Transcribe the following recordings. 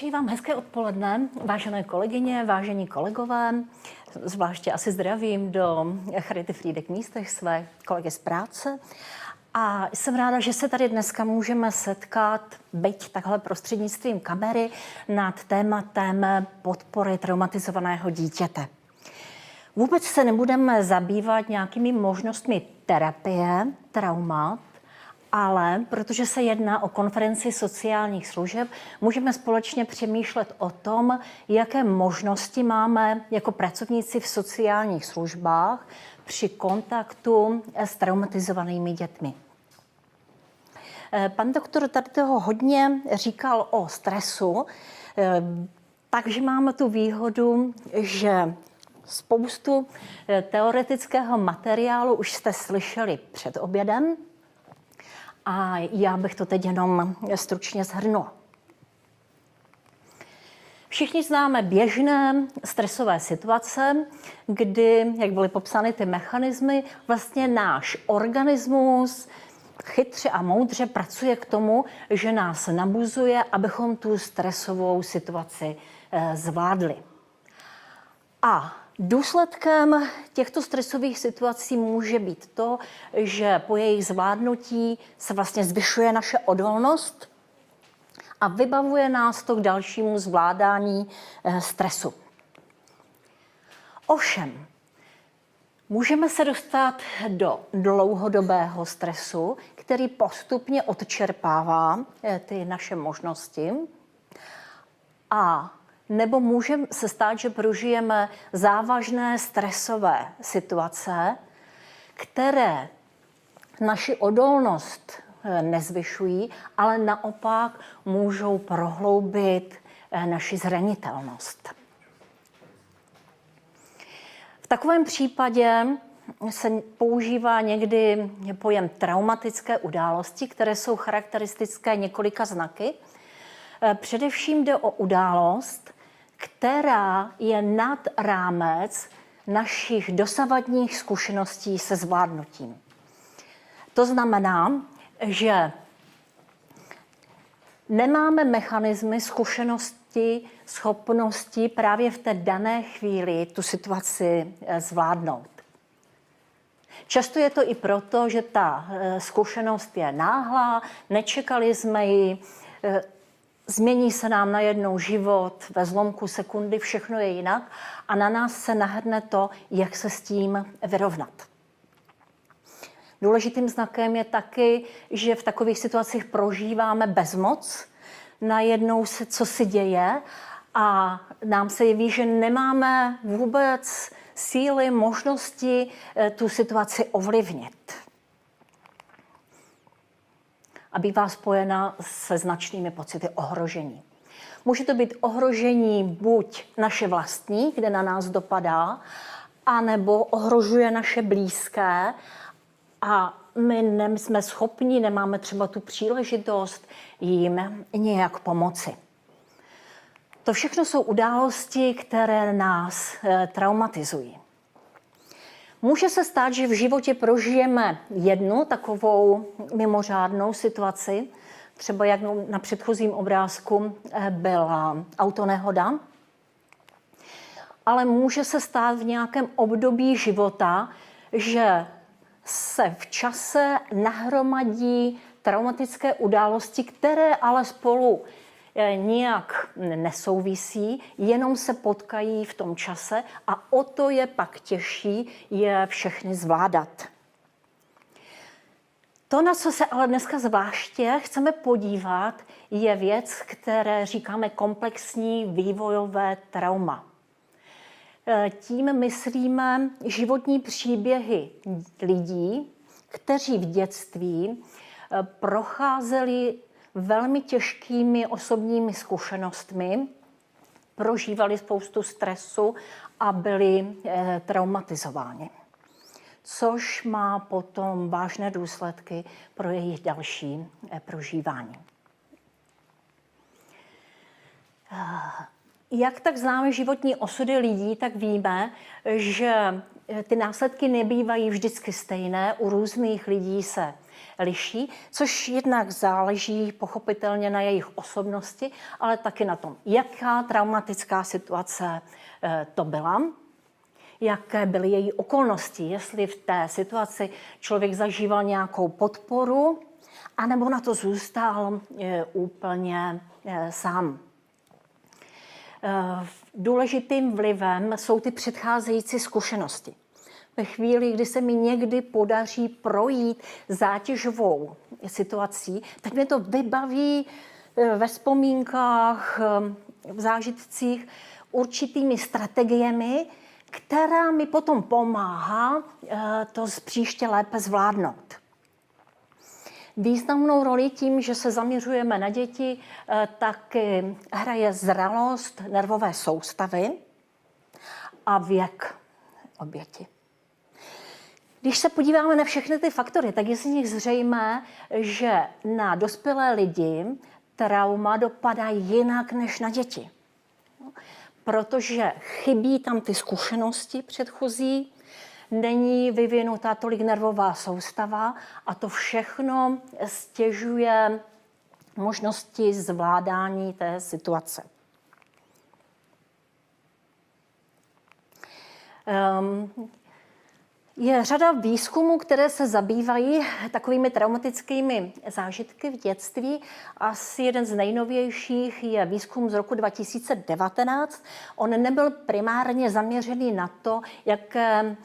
Přeji vám hezké odpoledne, vážené kolegyně, vážení kolegové. Zvláště asi zdravím do Charity Frýdek místech své kolegy z práce. A jsem ráda, že se tady dneska můžeme setkat, byť takhle prostřednictvím kamery, nad tématem podpory traumatizovaného dítěte. Vůbec se nebudeme zabývat nějakými možnostmi terapie traumat, ale protože se jedná o konferenci sociálních služeb, můžeme společně přemýšlet o tom, jaké možnosti máme jako pracovníci v sociálních službách při kontaktu s traumatizovanými dětmi. Eh, pan doktor tady toho hodně říkal o stresu, eh, takže máme tu výhodu, že spoustu eh, teoretického materiálu už jste slyšeli před obědem, a já bych to teď jenom stručně zhrnula. Všichni známe běžné stresové situace, kdy, jak byly popsány ty mechanismy, vlastně náš organismus chytře a moudře pracuje k tomu, že nás nabuzuje, abychom tu stresovou situaci eh, zvládli. A Důsledkem těchto stresových situací může být to, že po jejich zvládnutí se vlastně zvyšuje naše odolnost a vybavuje nás to k dalšímu zvládání eh, stresu. Ovšem, můžeme se dostat do dlouhodobého stresu, který postupně odčerpává eh, ty naše možnosti a nebo může se stát, že prožijeme závažné stresové situace, které naši odolnost eh, nezvyšují, ale naopak můžou prohloubit eh, naši zranitelnost. V takovém případě se používá někdy pojem traumatické události, které jsou charakteristické několika znaky. Eh, především jde o událost, která je nad rámec našich dosavadních zkušeností se zvládnutím. To znamená, že nemáme mechanismy, zkušenosti, schopnosti právě v té dané chvíli tu situaci eh, zvládnout. Často je to i proto, že ta eh, zkušenost je náhlá, nečekali jsme ji, eh, Změní se nám najednou život, ve zlomku sekundy všechno je jinak a na nás se nahrne to, jak se s tím vyrovnat. Důležitým znakem je taky, že v takových situacích prožíváme bezmoc, najednou se co si děje a nám se jeví, že nemáme vůbec síly, možnosti eh, tu situaci ovlivnit a bývá spojena se značnými pocity ohrožení. Může to být ohrožení buď naše vlastní, kde na nás dopadá, anebo ohrožuje naše blízké a my jsme schopni, nemáme třeba tu příležitost jim nějak pomoci. To všechno jsou události, které nás eh, traumatizují. Může se stát, že v životě prožijeme jednu takovou mimořádnou situaci, třeba jak na předchozím obrázku eh, byla autonehoda, ale může se stát v nějakém období života, že se v čase nahromadí traumatické události, které ale spolu nijak nesouvisí, jenom se potkají v tom čase a o to je pak těžší je všechny zvládat. To, na co se ale dneska zvláště chceme podívat, je věc, které říkáme komplexní vývojové trauma. Eh, tím myslíme životní příběhy lidí, kteří v dětství eh, procházeli velmi těžkými osobními zkušenostmi, prožívali spoustu stresu a byli eh, traumatizováni. Což má potom vážné důsledky pro jejich další eh, prožívání. Eh, jak tak známe životní osudy lidí, tak víme, že ty následky nebývají vždycky stejné. U různých lidí se liší, což jednak záleží pochopitelně na jejich osobnosti, ale taky na tom, jaká traumatická situace eh, to byla, jaké byly její okolnosti, jestli v té situaci člověk zažíval nějakou podporu, anebo na to zůstal eh, úplně eh, sám. Důležitým vlivem jsou ty předcházející zkušenosti ve chvíli, kdy se mi někdy podaří projít zátěžovou situací, tak mě to vybaví eh, ve vzpomínkách, eh, v zážitcích určitými strategiemi, která mi potom pomáhá eh, to příště lépe zvládnout. Významnou roli tím, že se zaměřujeme na děti, tak hraje zralost nervové soustavy a věk oběti. Když se podíváme na všechny ty faktory, tak je z nich zřejmé, že na dospělé lidi trauma dopadá jinak než na děti. Protože chybí tam ty zkušenosti předchozí, není vyvinutá tolik nervová soustava a to všechno stěžuje možnosti zvládání té situace. Um, je řada výzkumů, které se zabývají takovými traumatickými zážitky v dětství. Asi jeden z nejnovějších je výzkum z roku 2019. On nebyl primárně zaměřený na to, jak e,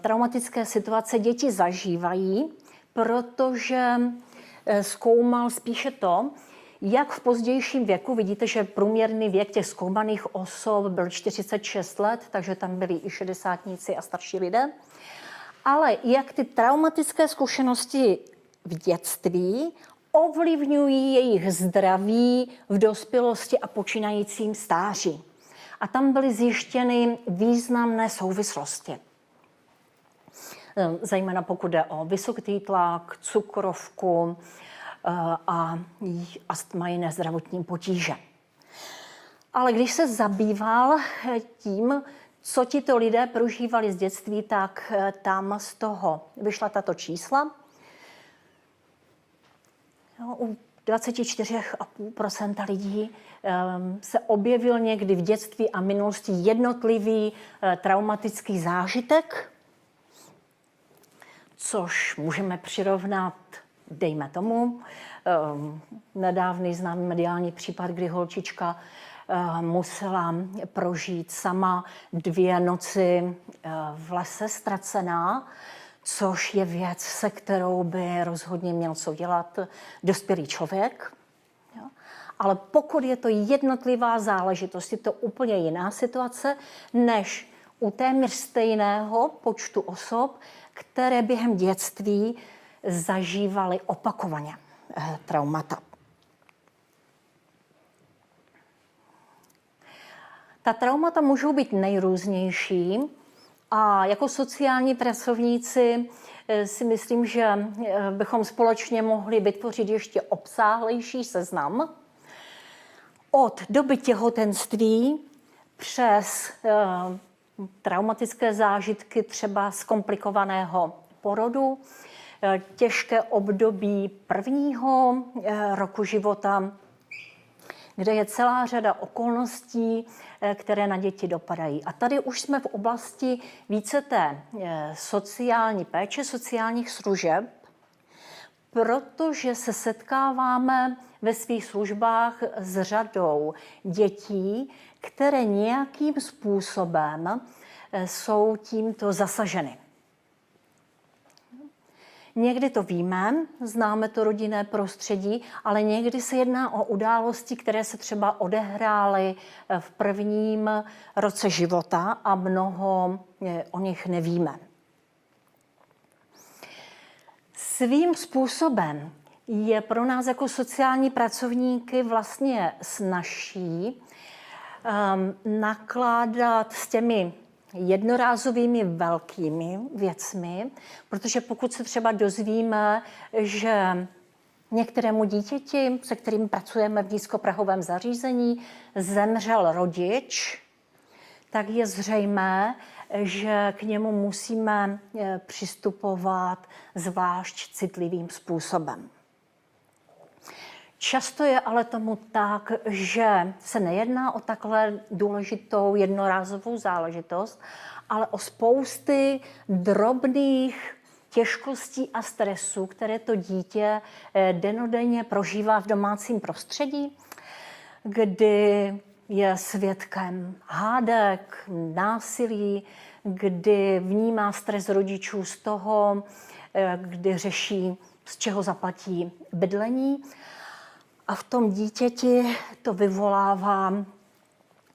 traumatické situace děti zažívají, protože e, zkoumal spíše to, jak v pozdějším věku, vidíte, že průměrný věk těch zkoumaných osob byl 46 let, takže tam byli i šedesátníci a starší lidé, ale jak ty traumatické zkušenosti v dětství ovlivňují jejich zdraví v dospělosti a počínajícím stáří. A tam byly zjištěny významné souvislosti. Zejména pokud jde o vysoký tlak, cukrovku, a astma jiné zdravotní potíže. Ale když se zabýval tím, co ti to lidé prožívali z dětství, tak eh, tam z toho vyšla tato čísla. U 24,5% lidí ehm, se objevil někdy v dětství a minulosti jednotlivý eh, traumatický zážitek, což můžeme přirovnat dejme tomu, ehm, nedávný známý mediální případ, kdy holčička ehm, musela prožít sama dvě noci ehm, v lese ztracená, což je věc, se kterou by rozhodně měl co dělat dospělý člověk. Ale pokud je to jednotlivá záležitost, je to úplně jiná situace, než u téměř stejného počtu osob, které během dětství zažívali opakovaně eh, traumata. Ta traumata můžou být nejrůznější a jako sociální pracovníci eh, si myslím, že eh, bychom společně mohli vytvořit ještě obsáhlejší seznam od doby těhotenství přes traumatické zážitky třeba z komplikovaného porodu, těžké období prvního eh, roku života, kde je celá řada okolností, eh, které na děti dopadají. A tady už jsme v oblasti více té sociální péče, sociálních služeb, protože se setkáváme ve svých službách s řadou dětí, které nějakým způsobem jsou tímto zasaženy. Někdy to víme, známe to rodinné prostředí, ale někdy se jedná o události, které se třeba odehrály eh, v prvním roce života a mnoho eh, o nich nevíme. Svým způsobem je pro nás jako sociální pracovníky vlastně snažší um, nakládat s těmi jednorázovými velkými věcmi, protože pokud se třeba dozvíme, že některému dítěti, se kterým pracujeme v nízkoprahovém zařízení, zemřel rodič, tak je zřejmé, že k němu musíme eh, přistupovat zvlášť citlivým způsobem. Často je ale tomu tak, že se nejedná o takhle důležitou jednorázovou záležitost, ale o spousty drobných těžkostí a stresů, které to dítě eh, denodenně prožívá v domácím prostředí, kdy je svědkem hádek, násilí, kdy vnímá stres rodičů z toho, eh, kdy řeší, z čeho zaplatí bydlení. A v tom dítěti to vyvolává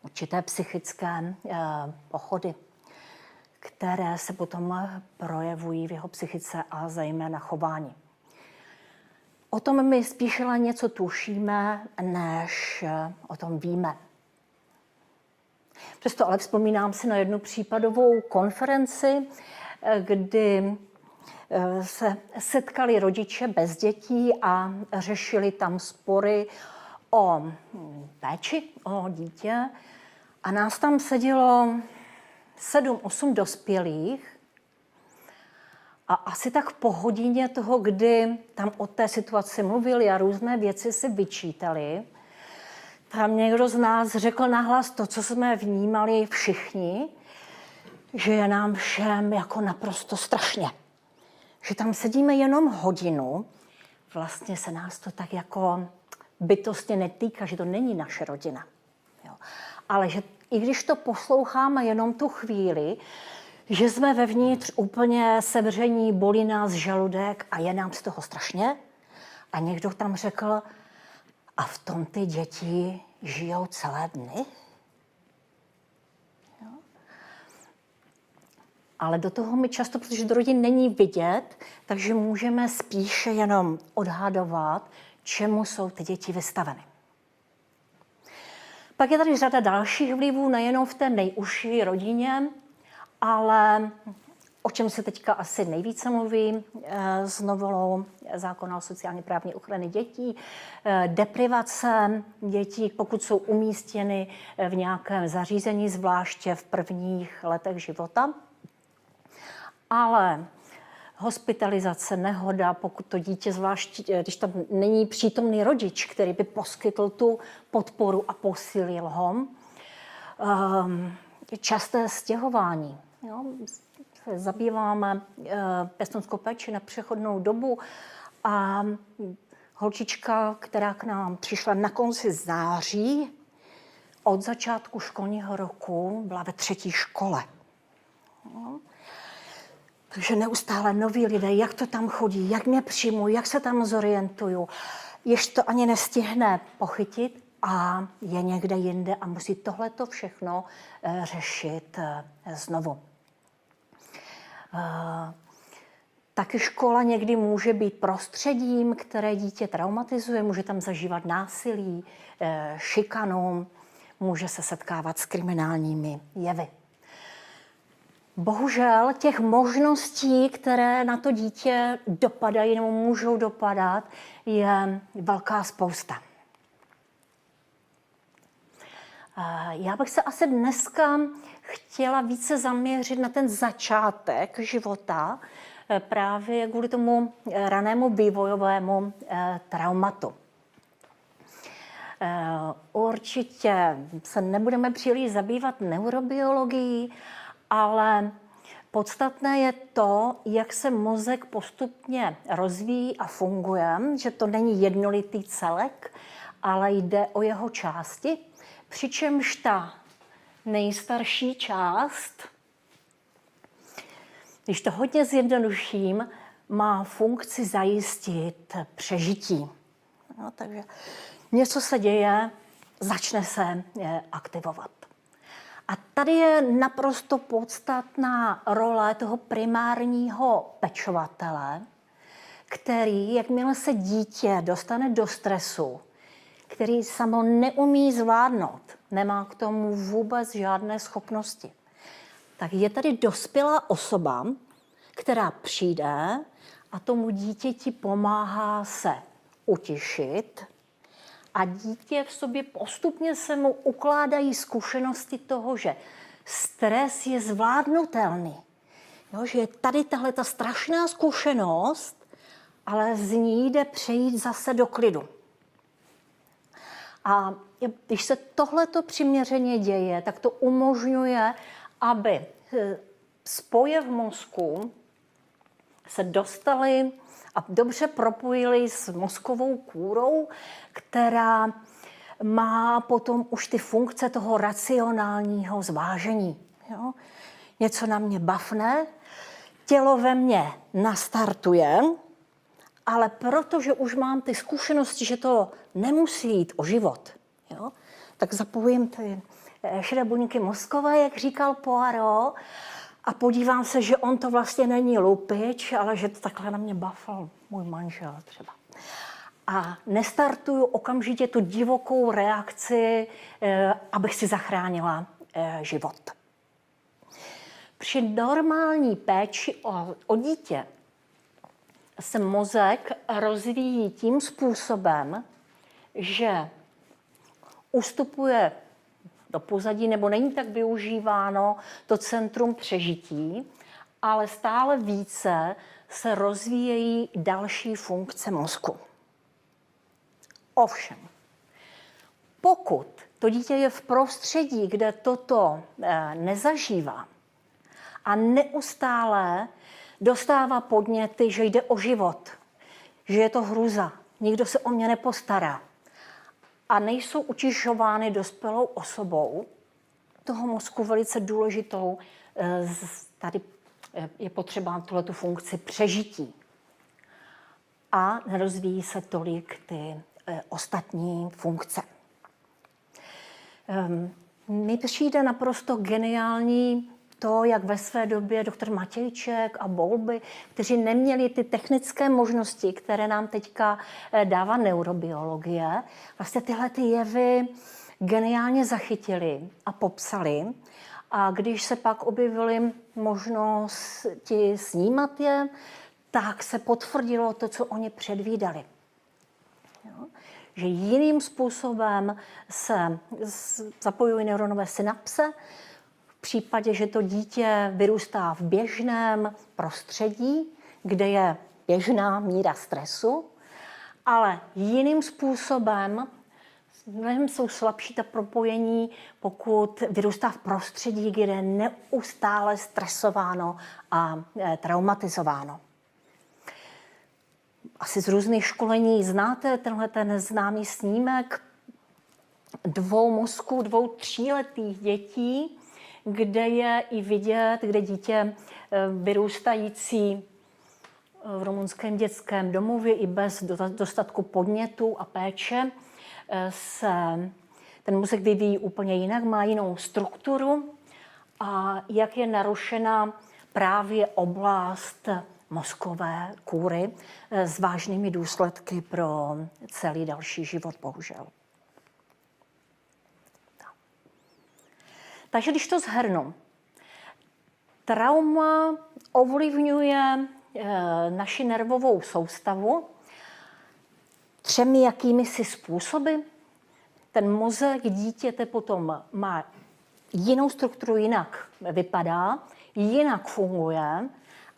určité psychické eh, pochody, které se potom projevují v jeho psychice a zejména chování. O tom my spíše něco tušíme, než eh, o tom víme. Přesto ale vzpomínám si na jednu případovou konferenci, eh, kdy se setkali rodiče bez dětí a řešili tam spory o hm, péči o dítě. A nás tam sedělo sedm, osm dospělých a asi tak po hodině toho, kdy tam o té situaci mluvili a různé věci si vyčítali, tam někdo z nás řekl nahlas to, co jsme vnímali všichni, že je nám všem jako naprosto strašně. Že tam sedíme jenom hodinu, vlastně se nás to tak jako bytostně netýká, že to není naše rodina. Jo. Ale že i když to posloucháme jenom tu chvíli, že jsme vevnitř úplně sevření, bolí nás žaludek a je nám z toho strašně. A někdo tam řekl, a v tom ty děti žijou celé dny? Ale do toho mi často, protože do rodin není vidět, takže můžeme spíše jenom odhadovat, čemu jsou ty děti vystaveny. Pak je tady řada dalších vlivů, nejenom v té nejužší rodině, ale o čem se teďka asi nejvíce mluví eh, s novelou zákona o sociálně právní ochrany dětí, eh, deprivace dětí, pokud jsou umístěny eh, v nějakém zařízení, zvláště v prvních letech života. Ale hospitalizace, nehoda, pokud to dítě, zvlášť když tam není přítomný rodič, který by poskytl tu podporu a posílil ho. Um, časté stěhování. Jo? Se zabýváme uh, pěstonskou péči na přechodnou dobu a holčička, která k nám přišla na konci září, od začátku školního roku byla ve třetí škole. Jo? Takže neustále noví lidé, jak to tam chodí, jak mě přijmu, jak se tam zorientuju. Ještě to ani nestihne pochytit a je někde jinde a musí tohleto všechno eh, řešit eh, znovu. Eh, taky škola někdy může být prostředím, které dítě traumatizuje, může tam zažívat násilí, šikanu, může se setkávat s kriminálními jevy. Bohužel těch možností, které na to dítě dopadají nebo můžou dopadat, je velká spousta. Já bych se asi dneska chtěla více zaměřit na ten začátek života, eh, právě kvůli tomu eh, ranému vývojovému eh, traumatu. Určitě se nebudeme příliš zabývat neurobiologií, ale podstatné je to, jak se mozek postupně rozvíjí a funguje, že to není jednolitý celek, ale jde o jeho části, přičemž ta nejstarší část, když to hodně zjednoduším, má funkci zajistit přežití. No, takže něco se děje, začne se aktivovat. A tady je naprosto podstatná role toho primárního pečovatele, který, jakmile se dítě dostane do stresu, který samo neumí zvládnout, nemá k tomu vůbec žádné schopnosti, tak je tady dospělá osoba, která přijde a tomu dítěti pomáhá se utišit, a dítě v sobě postupně se mu ukládají zkušenosti toho, že stres je zvládnutelný. Jo, že je tady tahle ta strašná zkušenost, ale z ní jde přejít zase do klidu. A když se tohleto přiměřeně děje, tak to umožňuje, aby eh, spoje v mozku se dostaly a dobře propojily s mozkovou kůrou, která má potom už ty funkce toho racionálního zvážení. Jo? Něco na mě bafne, tělo ve mně nastartuje, ale protože už mám ty zkušenosti, že to nemusí jít o život, jo? tak zapojím ty eh, šedé buňky mozkové, jak říkal Poirot, a podívám se, že on to vlastně není lupič, ale že to takhle na mě bafal můj manžel třeba. A nestartuju okamžitě tu divokou reakci, eh, abych si zachránila eh, život. Při normální péči o, o dítě se mozek rozvíjí tím způsobem, že ustupuje do pozadí nebo není tak využíváno to centrum přežití, ale stále více se rozvíjejí další funkce mozku. Ovšem, pokud to dítě je v prostředí, kde toto eh, nezažívá a neustále dostává podněty, že jde o život, že je to hruza, nikdo se o mě nepostará a nejsou utišovány dospělou osobou, toho mozku velice důležitou eh, tady eh, je potřeba tuhle funkci přežití. A nerozvíjí se tolik ty eh, ostatní funkce. Ehm, mi přijde naprosto geniální to, jak ve své době doktor Matějček a Bolby, kteří neměli ty technické možnosti, které nám teďka eh, dává neurobiologie, vlastně tyhle ty jevy geniálně zachytili a popsali. A když se pak objevily možnosti snímat je, tak se potvrdilo to, co oni předvídali. Jo? Že jiným způsobem se zapojují neuronové synapse, případě, že to dítě vyrůstá v běžném prostředí, kde je běžná míra stresu, ale jiným způsobem mnohem jsou slabší ta propojení, pokud vyrůstá v prostředí, kde je neustále stresováno a e, traumatizováno. Asi z různých školení znáte tenhle ten známý snímek dvou mozků, dvou tříletých dětí, kde je i vidět, kde dítě eh, vyrůstající eh, v rumunském dětském domově i bez dostatku podnětu a péče eh, se ten mozek vyvíjí úplně jinak, má jinou strukturu a jak je narušena právě oblast mozkové kůry s vážnými důsledky pro celý další život, bohužel. Takže když to zhrnu, trauma ovlivňuje e, naši nervovou soustavu třemi jakými si způsoby. Ten mozek dítěte potom má jinou strukturu, jinak vypadá, jinak funguje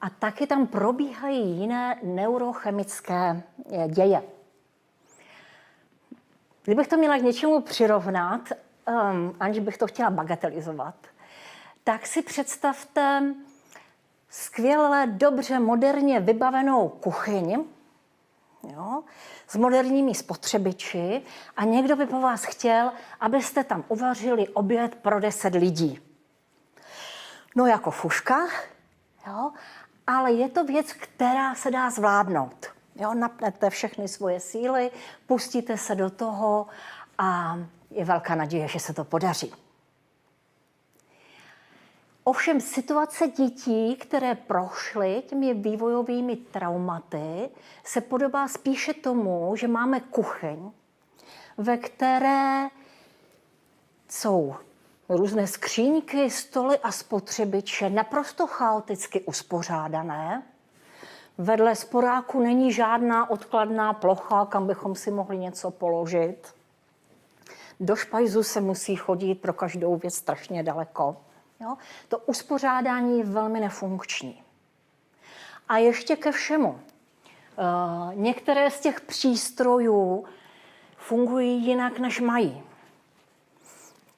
a taky tam probíhají jiné neurochemické eh, děje. Kdybych to měla k něčemu přirovnat, um, aniž bych to chtěla bagatelizovat, tak si představte skvěle, dobře, moderně vybavenou kuchyni, jo, s moderními spotřebiči a někdo by po vás chtěl, abyste tam uvařili oběd pro 10 lidí. No jako fuška, jo, ale je to věc, která se dá zvládnout. Jo, napnete všechny svoje síly, pustíte se do toho a je velká naděje, že se to podaří. Ovšem situace dětí, které prošly těmi vývojovými traumaty, se podobá spíše tomu, že máme kuchyň, ve které jsou různé skříňky, stoly a spotřebiče naprosto chaoticky uspořádané. Vedle sporáku není žádná odkladná plocha, kam bychom si mohli něco položit. Do špajzu se musí chodit pro každou věc strašně daleko. Jo? To uspořádání je velmi nefunkční. A ještě ke všemu. Eh, některé z těch přístrojů fungují jinak, než mají.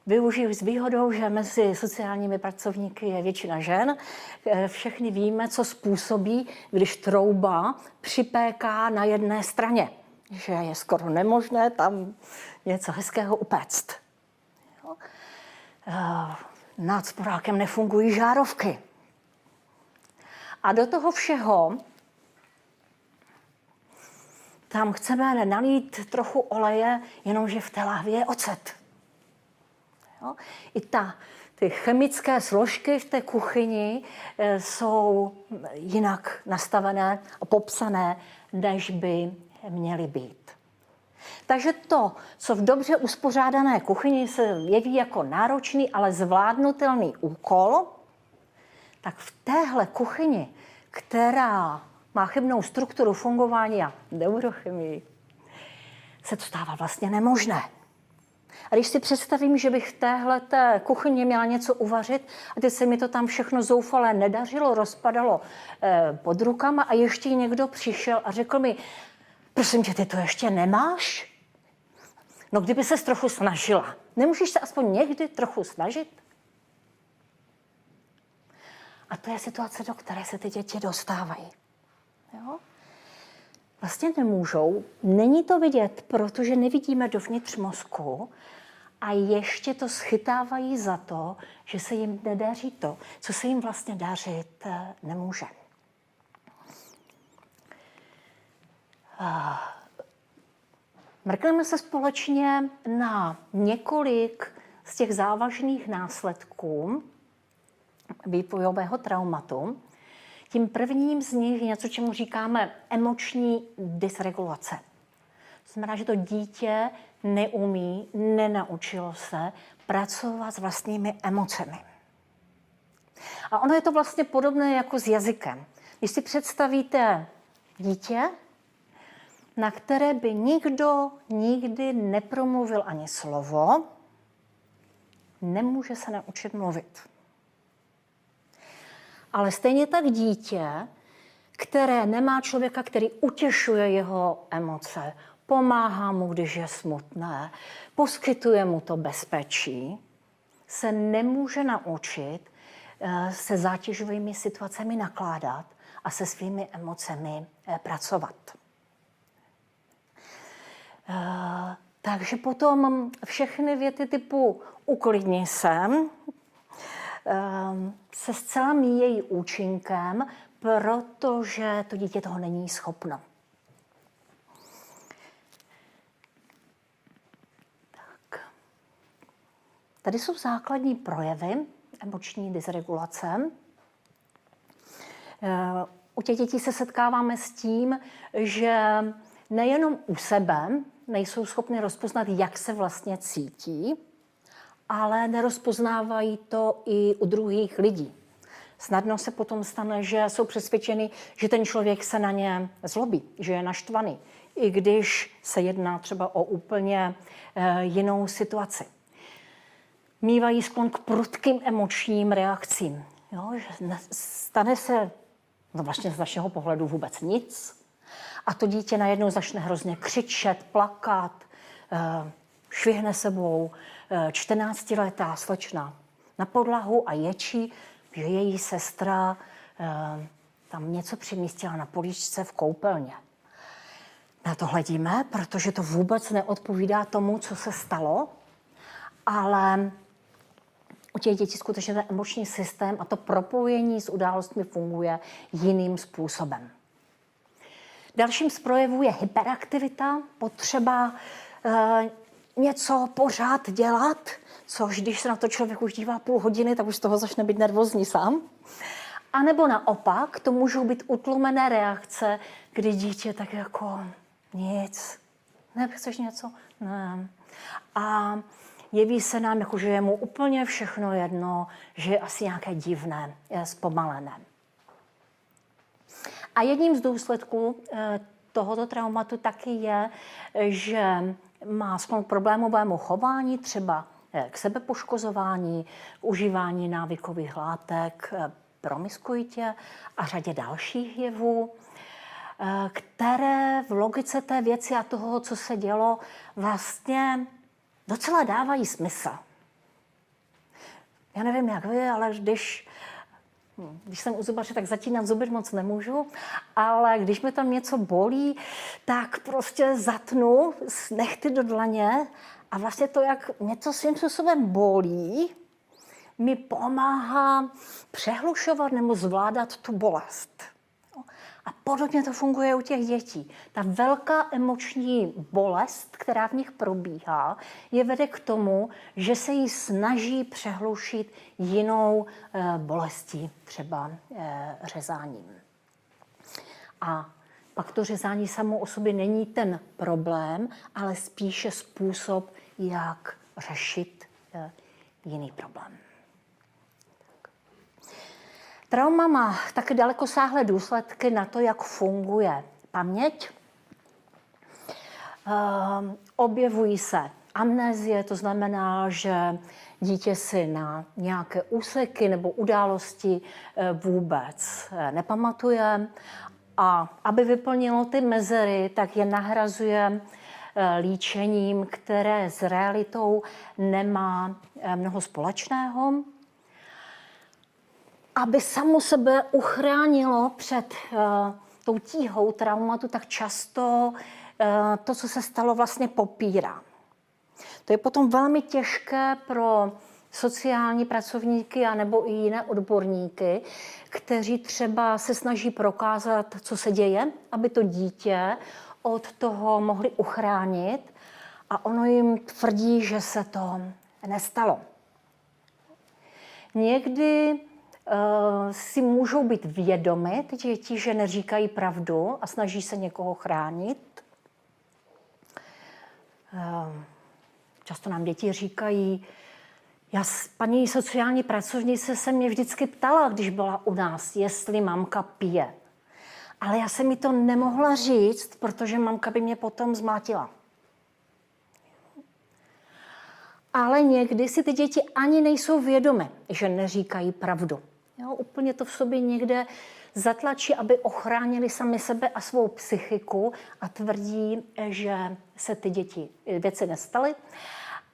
Využiju s výhodou, že mezi sociálními pracovníky je většina žen. Eh, všechny víme, co způsobí, když trouba připéká na jedné straně. Že je skoro nemožné tam něco hezkého upéct. Jo? Eh, nad sporákem nefungují žárovky. A do toho všeho tam chceme nalít trochu oleje, jenomže v té lahvě je ocet. Jo? I ta, ty chemické složky v té kuchyni e, jsou jinak nastavené a popsané, než by měly být. Takže to, co v dobře uspořádané kuchyni se jeví jako náročný, ale zvládnutelný úkol, tak v téhle kuchyni, která má chybnou strukturu fungování a neurochemii, se to stává vlastně nemožné. A když si představím, že bych v téhle té kuchyni měla něco uvařit a teď se mi to tam všechno zoufale nedařilo, rozpadalo eh, pod rukama a ještě někdo přišel a řekl mi, prosím tě, ty to ještě nemáš? No kdyby se trochu snažila. Nemůžeš se aspoň někdy trochu snažit? A to je situace, do které se ty děti dostávají. Jo? Vlastně nemůžou. Není to vidět, protože nevidíme dovnitř mozku a ještě to schytávají za to, že se jim nedaří to, co se jim vlastně dařit eh, nemůže. Mrkneme se společně na několik z těch závažných následků, vývojového traumatu. Tím prvním z nich je něco, čemu říkáme emoční dysregulace. To znamená, že to dítě neumí, nenaučilo se pracovat s vlastními emocemi. A ono je to vlastně podobné jako s jazykem. Když si představíte dítě, na které by nikdo nikdy nepromluvil ani slovo, nemůže se naučit mluvit. Ale stejně tak dítě, které nemá člověka, který utěšuje jeho emoce, pomáhá mu, když je smutné, poskytuje mu to bezpečí, se nemůže naučit eh, se zátěžovými situacemi nakládat a se svými emocemi eh, pracovat. Eh, takže potom všechny věty typu uklidni se, Ehm, se zcela míjejí účinkem, protože to dítě toho není schopno. Tak. Tady jsou základní projevy emoční dysregulace. Ehm, u těch dětí se setkáváme s tím, že nejenom u sebe nejsou schopny rozpoznat, jak se vlastně cítí, ale nerozpoznávají to i u druhých lidí. Snadno se potom stane, že jsou přesvědčeni, že ten člověk se na ně zlobí, že je naštvaný, i když se jedná třeba o úplně e, jinou situaci. Mývají sklon k prudkým emočním reakcím. Jo, že stane se no vlastně z našeho pohledu vůbec nic a to dítě najednou začne hrozně křičet, plakat, e, švihne sebou, 14-letá slečna na podlahu a ječí, že její sestra eh, tam něco přimístila na políčce v koupelně. Na to hledíme, protože to vůbec neodpovídá tomu, co se stalo, ale u těch dětí skutečně ten emoční systém a to propojení s událostmi funguje jiným způsobem. Dalším z projevů je hyperaktivita, potřeba e, něco pořád dělat, což když se na to člověk už dívá půl hodiny, tak už z toho začne být nervózní sám. A nebo naopak, to můžou být utlumené reakce, kdy dítě tak jako nic, nechceš něco? Ne. A jeví se nám, jako, že je mu úplně všechno jedno, že je asi nějaké divné, je zpomalené. A jedním z důsledků eh, tohoto traumatu taky je, že má sklon k problémovému chování, třeba eh, k sebepoškozování, k užívání návykových látek, eh, promiskuitě a řadě dalších jevů, které v logice té věci a toho, co se dělo, vlastně docela dávají smysl. Já nevím, jak vy, ale když když jsem u zubaře, tak zatínat zuby moc nemůžu, ale když mi tam něco bolí, tak prostě zatnu nechty do dlaně a vlastně to, jak něco svým způsobem bolí, mi pomáhá přehlušovat nebo zvládat tu bolest. A podobně to funguje u těch dětí. Ta velká emoční bolest, která v nich probíhá, je vede k tomu, že se jí snaží přehlušit jinou e, bolestí, třeba e, řezáním. A pak to řezání samo o sobě není ten problém, ale spíše způsob, jak řešit e, jiný problém. Trauma má taky dalekosáhlé důsledky na to, jak funguje paměť. Ehm, objevují se amnézie, to znamená, že dítě si na nějaké úseky nebo události eh, vůbec eh, nepamatuje. A aby vyplnilo ty mezery, tak je nahrazuje eh, líčením, které s realitou nemá mnoho společného aby samo sebe uchránilo před uh, tou tíhou traumatu, tak často uh, to, co se stalo, vlastně popírá. To je potom velmi těžké pro sociální pracovníky a nebo i jiné odborníky, kteří třeba se snaží prokázat, co se děje, aby to dítě od toho mohli uchránit a ono jim tvrdí, že se to nestalo. Někdy si můžou být vědomy ty děti, že neříkají pravdu a snaží se někoho chránit. Eh, často nám děti říkají, já, paní sociální pracovnice se mě vždycky ptala, když byla u nás, jestli mamka pije. Ale já jsem mi to nemohla říct, protože mamka by mě potom zmátila. Ale někdy si ty děti ani nejsou vědomy, že neříkají pravdu. Jo, úplně to v sobě někde zatlačí, aby ochránili sami sebe a svou psychiku a tvrdí, že se ty děti věci nestaly.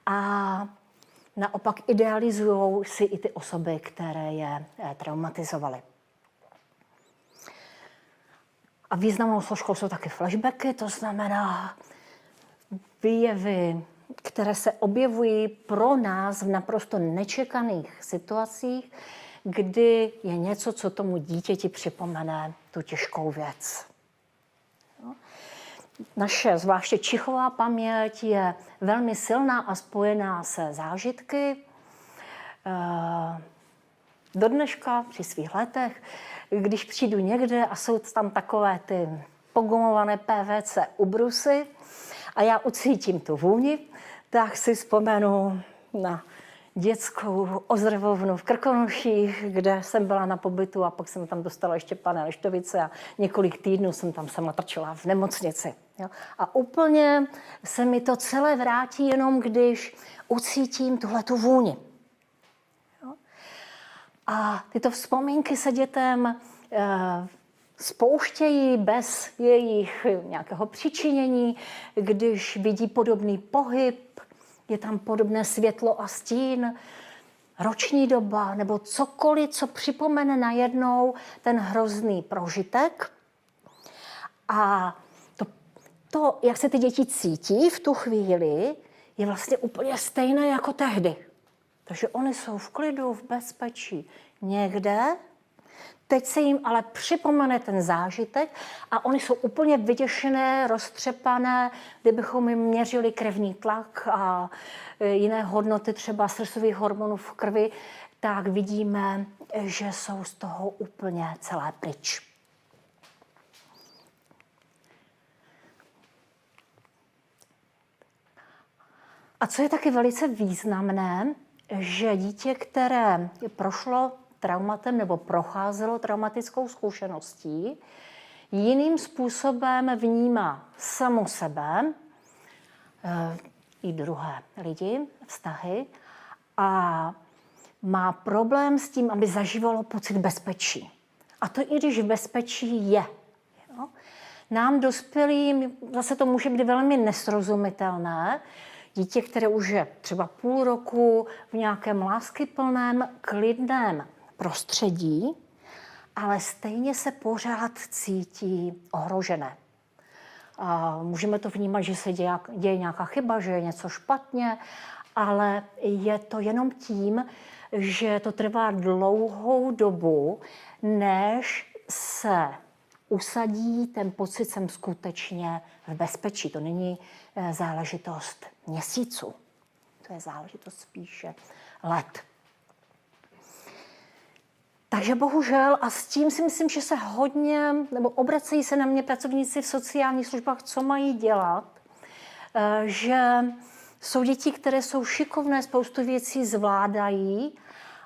A naopak idealizují si i ty osoby, které je eh, traumatizovaly. A významnou složkou jsou taky flashbacky, to znamená výjevy, které se objevují pro nás v naprosto nečekaných situacích, kdy je něco, co tomu dítěti připomene tu těžkou věc. Naše zvláště čichová paměť je velmi silná a spojená se zážitky. Eh, do dneška při svých letech, když přijdu někde a jsou tam takové ty pogumované PVC ubrusy a já ucítím tu vůni, tak si vzpomenu na dětskou ozdravovnu v Krkonoších, kde jsem byla na pobytu a pak jsem tam dostala ještě pane Leštovice a několik týdnů jsem tam sama trčela v nemocnici. Jo. A úplně se mi to celé vrátí jenom, když ucítím tuhle tu vůni. Jo. A tyto vzpomínky se dětem e, spouštějí bez jejich nějakého přičinění, když vidí podobný pohyb, je tam podobné světlo a stín, roční doba nebo cokoliv, co připomene najednou ten hrozný prožitek. A to, to, jak se ty děti cítí v tu chvíli, je vlastně úplně stejné jako tehdy. Takže oni jsou v klidu, v bezpečí. Někde Teď se jim ale připomene ten zážitek a oni jsou úplně vyděšené, roztřepané, kdybychom jim měřili krevní tlak a e, jiné hodnoty třeba srdcových hormonů v krvi, tak vidíme, že jsou z toho úplně celé pryč. A co je taky velice významné, že dítě, které prošlo traumatem nebo procházelo traumatickou zkušeností, jiným způsobem vnímá samo sebe, eh, i druhé lidi, vztahy a má problém s tím, aby zažívalo pocit bezpečí. A to i když bezpečí je. Jo? Nám dospělým zase to může být velmi nesrozumitelné. Dítě, které už je třeba půl roku v nějakém láskyplném, klidném prostředí, ale stejně se pořád cítí ohrožené. A můžeme to vnímat, že se děje, děje nějaká chyba, že je něco špatně, ale je to jenom tím, že to trvá dlouhou dobu, než se usadí ten pocit, jsem skutečně v bezpečí. To není eh, záležitost měsíců, to je záležitost spíše let. Takže bohužel, a s tím si myslím, že se hodně, nebo obracejí se na mě pracovníci v sociálních službách, co mají dělat, eh, že jsou děti, které jsou šikovné, spoustu věcí zvládají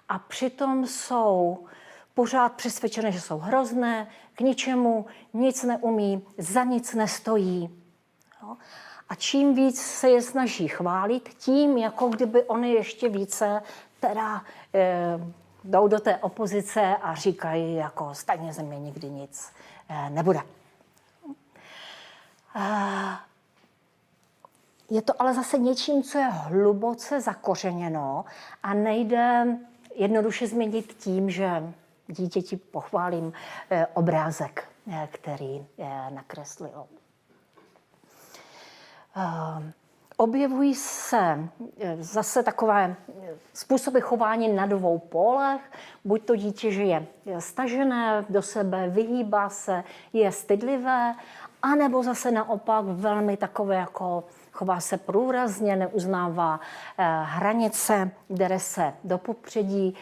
a přitom jsou pořád přesvědčené, že jsou hrozné, k ničemu nic neumí, za nic nestojí. Jo? A čím víc se je snaží chválit, tím jako kdyby oni ještě více teda e, jdou do té opozice a říkají, jako stejně ze mě nikdy nic e, nebude. E, je to ale zase něčím, co je hluboce zakořeněno a nejde jednoduše změnit tím, že dítěti pochválím eh, obrázek, eh, který eh, nakreslil. Objevují se zase takové způsoby chování na dvou polech. Buď to dítě, že je stažené do sebe, vyhýbá se, je stydlivé, anebo zase naopak velmi takové jako chová se průrazně, neuznává hranice, dere se do popředí,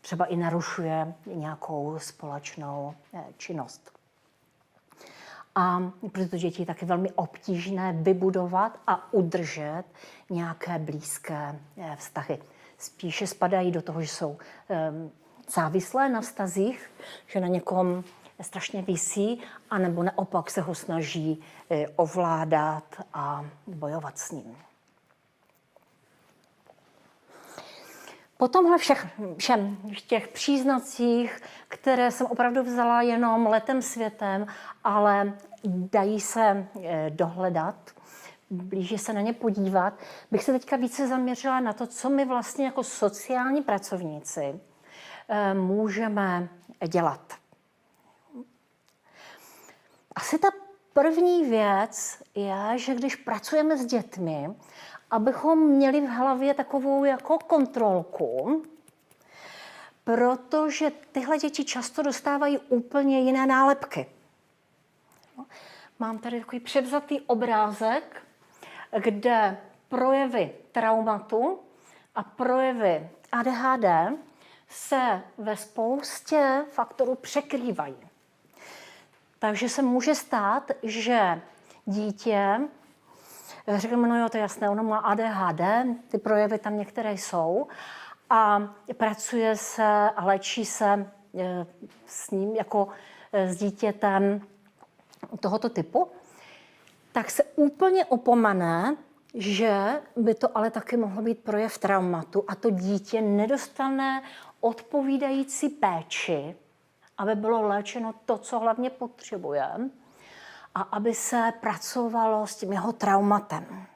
třeba i narušuje nějakou společnou eh, činnost. A proto děti je taky velmi obtížné vybudovat a udržet nějaké blízké eh, vztahy. Spíše spadají do toho, že jsou ehm, závislé na vztazích, že na někom strašně visí, anebo naopak se ho snaží eh, ovládat a bojovat s ním. Po tomhle všech, všem těch příznacích, které jsem opravdu vzala jenom letem světem, ale dají se eh, dohledat, blíže se na ně podívat, bych se teďka více zaměřila na to, co my vlastně jako sociální pracovníci eh, můžeme dělat. Asi ta první věc je, že když pracujeme s dětmi, abychom měli v hlavě takovou jako kontrolku, protože tyhle děti často dostávají úplně jiné nálepky. Mám tady takový převzatý obrázek, kde projevy traumatu a projevy ADHD se ve spoustě faktorů překrývají. Takže se může stát, že dítě Řekl no jo, to je jasné, ono má ADHD, ty projevy tam některé jsou a pracuje se a léčí se e, s ním jako e, s dítětem tohoto typu, tak se úplně opomene, že by to ale taky mohlo být projev traumatu a to dítě nedostane odpovídající péči, aby bylo léčeno to, co hlavně potřebuje a aby se pracovalo s tím jeho traumatem.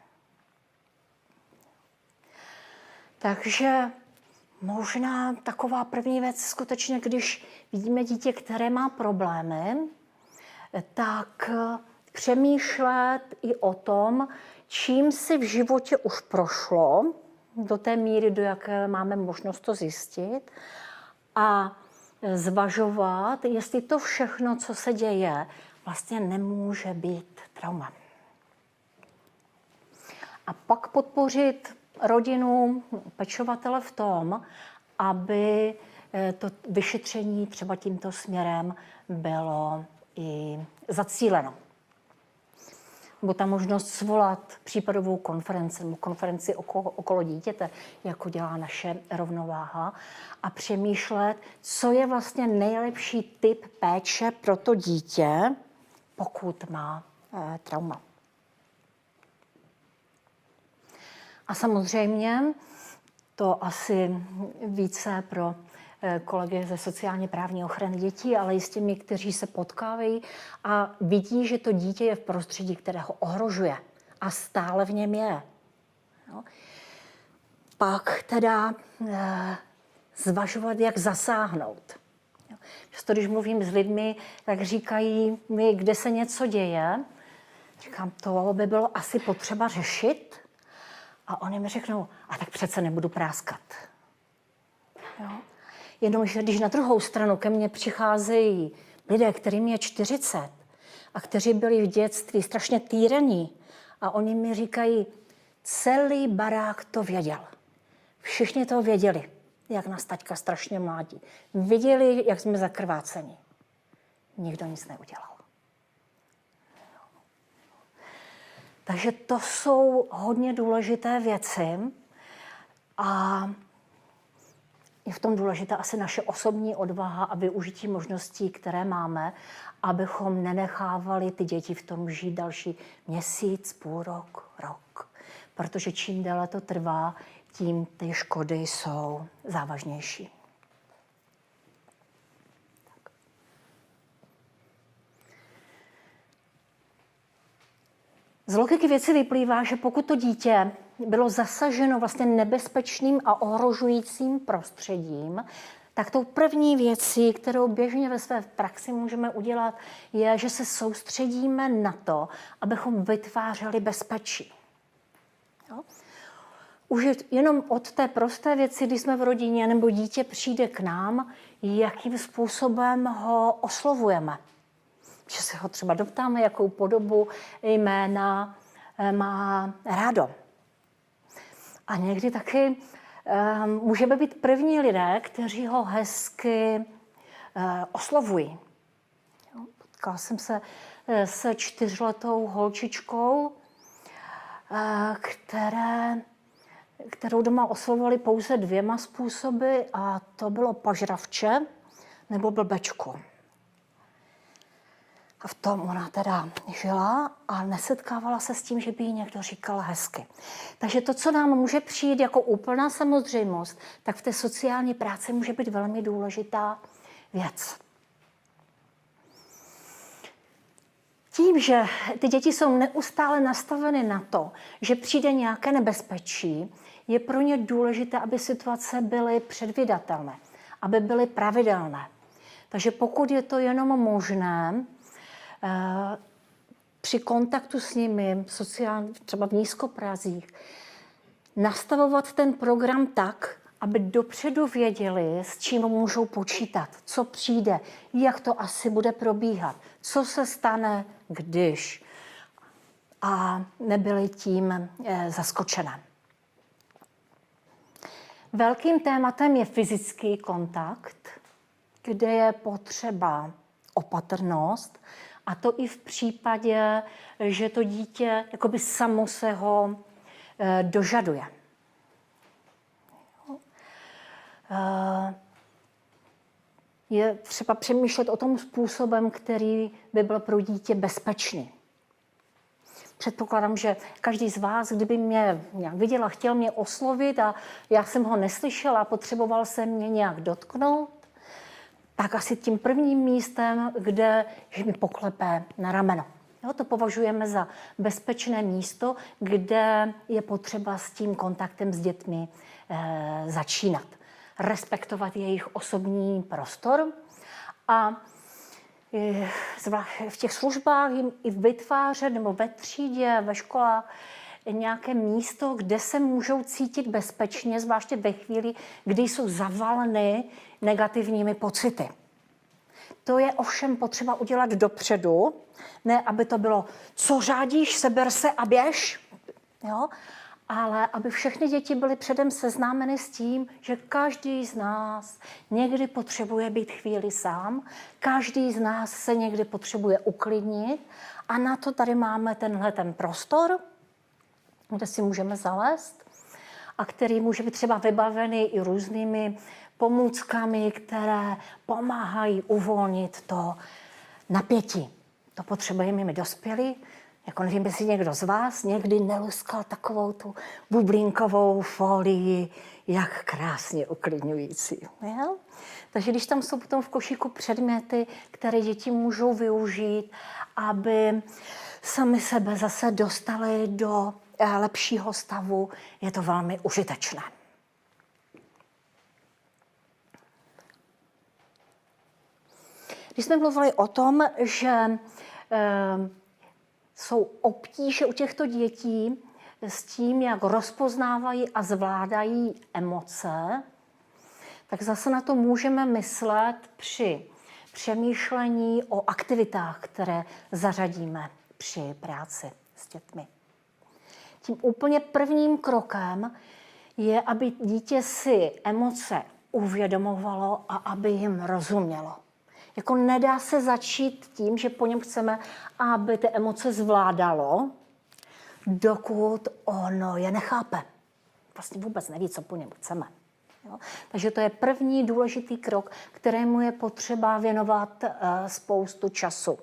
Takže možná taková první věc skutečně, když vidíme dítě, které má problémy, tak přemýšlet i o tom, čím si v životě už prošlo, do té míry, do jaké máme možnost to zjistit, a zvažovat, jestli to všechno, co se děje, vlastně nemůže být trauma. A pak podpořit rodinu, pečovatele v tom, aby eh, to vyšetření třeba tímto směrem bylo i zacíleno. Nebo ta možnost svolat případovou konferenci nebo konferenci okolo, okolo dítěte, jako dělá naše rovnováha, a přemýšlet, co je vlastně nejlepší typ péče pro to dítě, pokud má e, trauma. A samozřejmě to asi více pro eh, kolegy ze sociálně právní ochrany dětí, ale i s těmi, kteří se potkávají a vidí, že to dítě je v prostředí, které ho ohrožuje a stále v něm je. No. Pak teda eh, zvažovat, jak zasáhnout. Často, když mluvím s lidmi, tak říkají mi, kde se něco děje. Říkám, to by bylo asi potřeba řešit. A oni mi řeknou, a tak přece nebudu práskat. Jo? Jenomže když na druhou stranu ke mně přicházejí lidé, kterým je 40 a kteří byli v dětství strašně týrení a oni mi říkají, celý barák to věděl. Všichni to věděli, jak nás taťka strašně mládí. Viděli, jak jsme zakrváceni. Nikdo nic neudělal. Takže to jsou hodně důležité věci a je v tom důležitá asi naše osobní odvaha a využití možností, které máme, abychom nenechávali ty děti v tom žít další měsíc, půl rok, rok. Protože čím déle to trvá, tím ty škody jsou závažnější. Z logiky věci vyplývá, že pokud to dítě bylo zasaženo vlastně nebezpečným a ohrožujícím prostředím, tak tou první věcí, kterou běžně ve své praxi můžeme udělat, je, že se soustředíme na to, abychom vytvářeli bezpečí. Jo? Už jenom od té prosté věci, když jsme v rodině nebo dítě přijde k nám, jakým způsobem ho oslovujeme že se ho třeba doptáme, jakou podobu jména eh, má rádo. A někdy taky um, můžeme být první lidé, kteří ho hezky uh, oslovují. potkala jsem se se čtyřletou holčičkou, které, kterou doma oslovovali pouze dvěma způsoby a to bylo pažravče nebo blbečku. A v tom ona teda žila a nesetkávala se s tím, že by jí někdo říkal hezky. Takže to, co nám může přijít jako úplná samozřejmost, tak v té sociální práci může být velmi důležitá věc. Tím, že ty děti jsou neustále nastaveny na to, že přijde nějaké nebezpečí, je pro ně důležité, aby situace byly předvydatelné, aby byly pravidelné. Takže pokud je to jenom možné, Eh, při kontaktu s nimi, sociálně, třeba v nízkoprazích, nastavovat ten program tak, aby dopředu věděli, s čím můžou počítat, co přijde, jak to asi bude probíhat, co se stane, když. A nebyli tím eh, zaskočené. Velkým tématem je fyzický kontakt, kde je potřeba opatrnost, a to i v případě, že to dítě jakoby samo se ho e, dožaduje. E, je třeba přemýšlet o tom způsobem, který by byl pro dítě bezpečný. Předpokládám, že každý z vás, kdyby mě nějak viděl a chtěl mě oslovit a já jsem ho neslyšela, potřeboval jsem mě nějak dotknout, tak asi tím prvním místem, kde že mi poklepe na rameno. Jo, to považujeme za bezpečné místo, kde je potřeba s tím kontaktem s dětmi e, začínat. Respektovat jejich osobní prostor a v těch službách jim i vytvářet nebo ve třídě, ve školách nějaké místo, kde se můžou cítit bezpečně, zvláště ve chvíli, kdy jsou zavaleny negativními pocity. To je ovšem potřeba udělat dopředu, ne aby to bylo, co řádíš, seber se a běž, jo? Ale aby všechny děti byly předem seznámeny s tím, že každý z nás někdy potřebuje být chvíli sám, každý z nás se někdy potřebuje uklidnit a na to tady máme tenhle ten prostor, kde si můžeme zalézt a který může být třeba vybavený i různými pomůckami, které pomáhají uvolnit to napětí. To potřebujeme my dospělí, Jako nevím, jestli někdo z vás někdy neluskal takovou tu bublinkovou folii, jak krásně uklidňující. Jo? Takže když tam jsou potom v košíku předměty, které děti můžou využít, aby sami sebe zase dostali do eh, lepšího stavu, je to velmi užitečné. Když jsme mluvili o tom, že e, jsou obtíže u těchto dětí s tím, jak rozpoznávají a zvládají emoce, tak zase na to můžeme myslet při přemýšlení o aktivitách, které zařadíme při práci s dětmi. Tím úplně prvním krokem je, aby dítě si emoce uvědomovalo a aby jim rozumělo. Jako nedá se začít tím, že po něm chceme, aby ty emoce zvládalo, dokud ono je nechápe. Vlastně vůbec neví, co po něm chceme. Jo? Takže to je první důležitý krok, kterému je potřeba věnovat uh, spoustu času.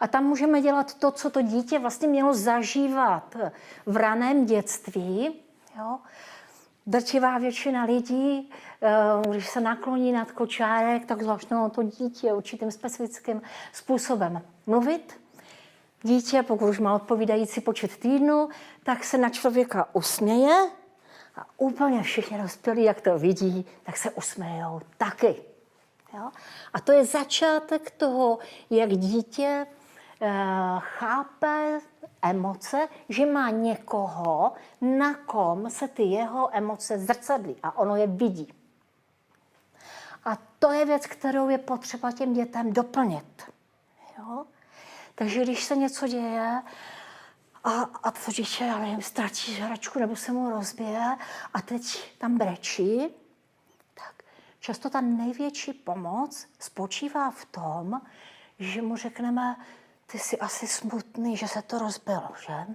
A tam můžeme dělat to, co to dítě vlastně mělo zažívat v raném dětství. Jo? Drčivá většina lidí, uh, když se nakloní nad kočárek, tak začnou to dítě určitým specifickým způsobem mluvit. Dítě, pokud už má odpovídající počet týdnů, tak se na člověka usměje a úplně všichni dospělí, jak to vidí, tak se usmějou taky. Jo? A to je začátek toho, jak dítě chápe emoce, že má někoho, na kom se ty jeho emoce zrcadlí a ono je vidí. A to je věc, kterou je potřeba těm dětem doplnit. Jo? Takže když se něco děje, a, a to dítě, já nevím, ztratí hračku nebo se mu rozbije a teď tam brečí, tak často ta největší pomoc spočívá v tom, že mu řekneme, ty jsi asi smutný, že se to rozbilo, že?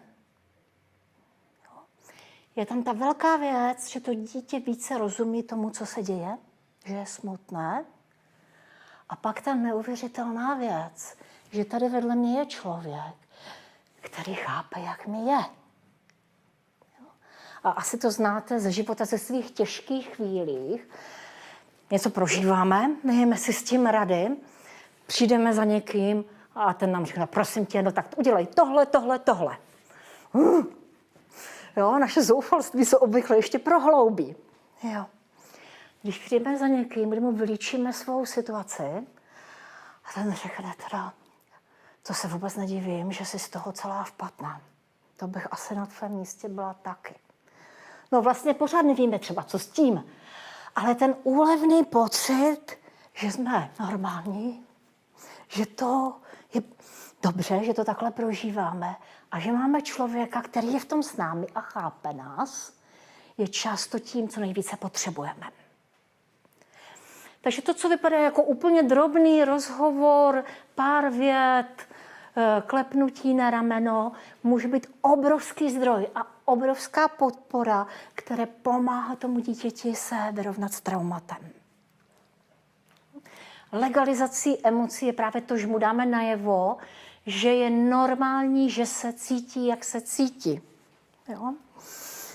Je tam ta velká věc, že to dítě více rozumí tomu, co se děje, že je smutné. A pak ta neuvěřitelná věc, že tady vedle mě je člověk, který chápe, jak mi je. A asi to znáte ze života, ze svých těžkých chvílích. Něco prožíváme, nejeme si s tím rady, přijdeme za někým a ten nám řekne, prosím tě, no tak udělej tohle, tohle, tohle. Uh. Jo, naše zoufalství se obvykle ještě prohloubí. Jo. Když přijdeme za někým, kdy mu vylíčíme svou situaci, a ten řekne teda, to se vůbec nedivím, že jsi z toho celá vpatná. To bych asi na tvém místě byla taky. No vlastně pořád nevíme třeba, co s tím. Ale ten úlevný pocit, že jsme normální, že to je dobře, že to takhle prožíváme a že máme člověka, který je v tom s námi a chápe nás, je často tím, co nejvíce potřebujeme. Takže to, co vypadá jako úplně drobný rozhovor, pár vět, Eh, klepnutí na rameno může být obrovský zdroj a obrovská podpora, které pomáhá tomu dítěti se vyrovnat s traumatem. Legalizací emocí je právě to, že mu dáme najevo, že je normální, že se cítí, jak se cítí. Jo?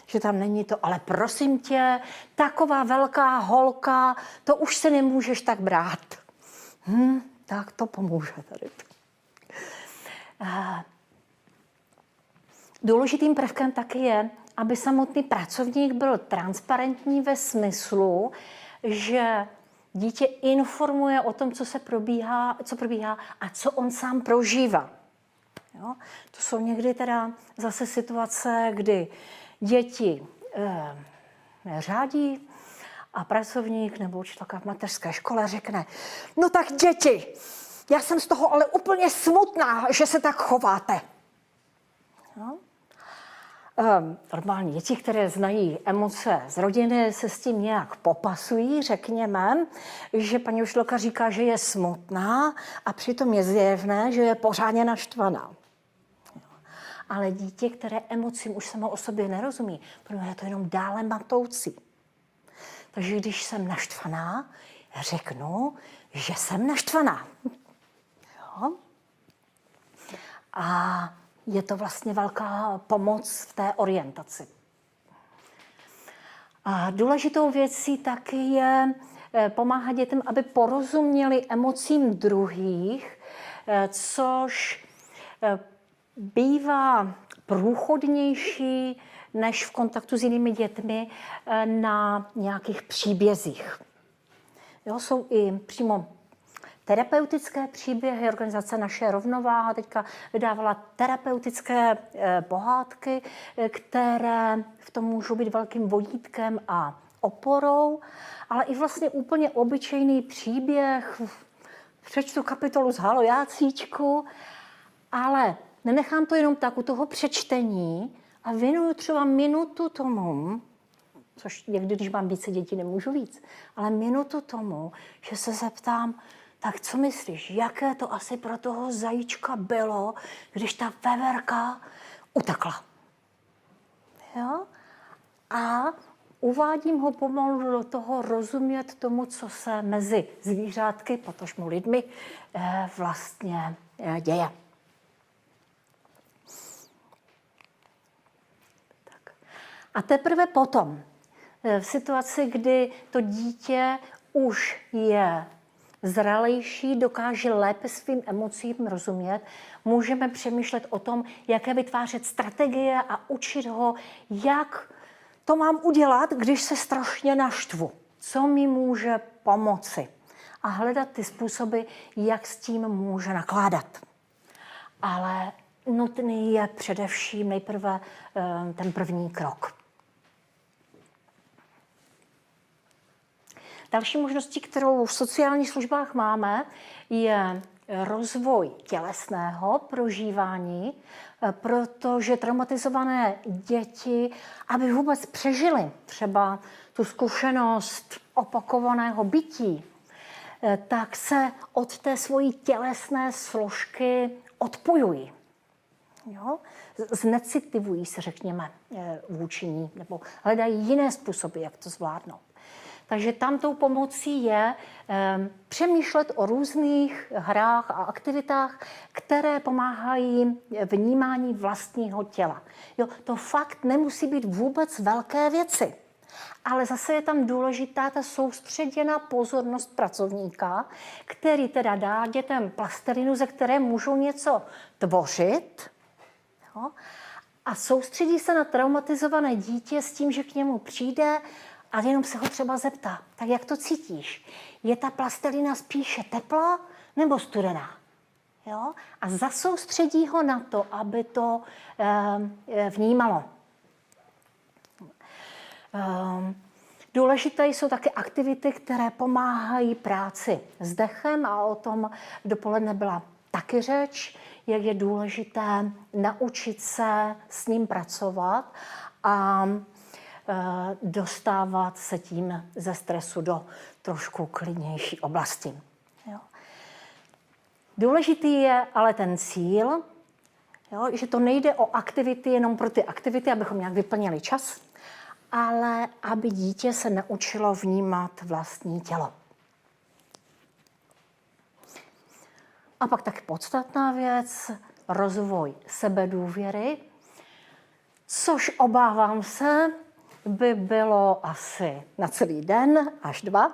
Že tam není to, ale prosím tě, taková velká holka, to už se nemůžeš tak brát. Hm, tak to pomůže tady. Důležitým prvkem taky je, aby samotný pracovník byl transparentní ve smyslu, že dítě informuje o tom, co se probíhá, co probíhá a co on sám prožívá. Jo? To jsou někdy teda zase situace, kdy děti e, neřádí a pracovník nebo učitelka v mateřské škole řekne, no tak děti, já jsem z toho ale úplně smutná, že se tak chováte. No. Um, normální děti, které znají emoce z rodiny, se s tím nějak popasují, řekněme, že paní učitelka říká, že je smutná a přitom je zjevné, že je pořádně naštvaná. Ale dítě, které emocím už samo o sobě nerozumí, protože je to jenom dále matoucí. Takže když jsem naštvaná, řeknu, že jsem naštvaná. A je to vlastně velká pomoc v té orientaci. A důležitou věcí taky je eh, pomáhat dětem, aby porozuměli emocím druhých, eh, což eh, bývá průchodnější než v kontaktu s jinými dětmi na nějakých příbězích. Jo, jsou i přímo terapeutické příběhy. Organizace Naše rovnováha teďka vydávala terapeutické eh, pohádky, eh, které v tom můžou být velkým vodítkem a oporou, ale i vlastně úplně obyčejný příběh. Přečtu kapitolu z Halo Jácíčku, ale nenechám to jenom tak u toho přečtení a věnuju třeba minutu tomu, což někdy, když mám více dětí, nemůžu víc, ale minutu tomu, že se zeptám, tak co myslíš, jaké to asi pro toho zajíčka bylo, když ta veverka utekla? Jo? A uvádím ho pomalu do toho rozumět tomu, co se mezi zvířátky, potažmo lidmi, eh, vlastně eh, děje. Tak. A teprve potom, eh, v situaci, kdy to dítě už je zralejší, dokáže lépe svým emocím rozumět, můžeme přemýšlet o tom, jaké vytvářet strategie a učit ho, jak to mám udělat, když se strašně naštvu. Co mi může pomoci? A hledat ty způsoby, jak s tím může nakládat. Ale nutný je především nejprve eh, ten první krok. Další možností, kterou v sociálních službách máme, je rozvoj tělesného prožívání, protože traumatizované děti, aby vůbec přežili třeba tu zkušenost opakovaného bytí, tak se od té svojí tělesné složky odpojují. Jo? Znecitivují se, řekněme, vůči ní, nebo hledají jiné způsoby, jak to zvládnout. Takže tam tou pomocí je um, přemýšlet o různých hrách a aktivitách, které pomáhají vnímání vlastního těla. Jo, to fakt nemusí být vůbec velké věci. Ale zase je tam důležitá ta soustředěná pozornost pracovníka, který teda dá dětem plastelinu, ze které můžou něco tvořit. Jo? A soustředí se na traumatizované dítě s tím, že k němu přijde a jenom se ho třeba zeptá, tak jak to cítíš? Je ta plastelina spíše teplá nebo studená? Jo? A zasoustředí ho na to, aby to e, vnímalo. E, důležité jsou také aktivity, které pomáhají práci s dechem a o tom dopoledne byla taky řeč, jak je důležité naučit se s ním pracovat a dostávat se tím ze stresu do trošku klidnější oblasti. Jo. Důležitý je ale ten cíl, jo, že to nejde o aktivity jenom pro ty aktivity, abychom nějak vyplnili čas, ale aby dítě se naučilo vnímat vlastní tělo. A pak tak podstatná věc, rozvoj sebedůvěry, což obávám se, by bylo asi na celý den až dva.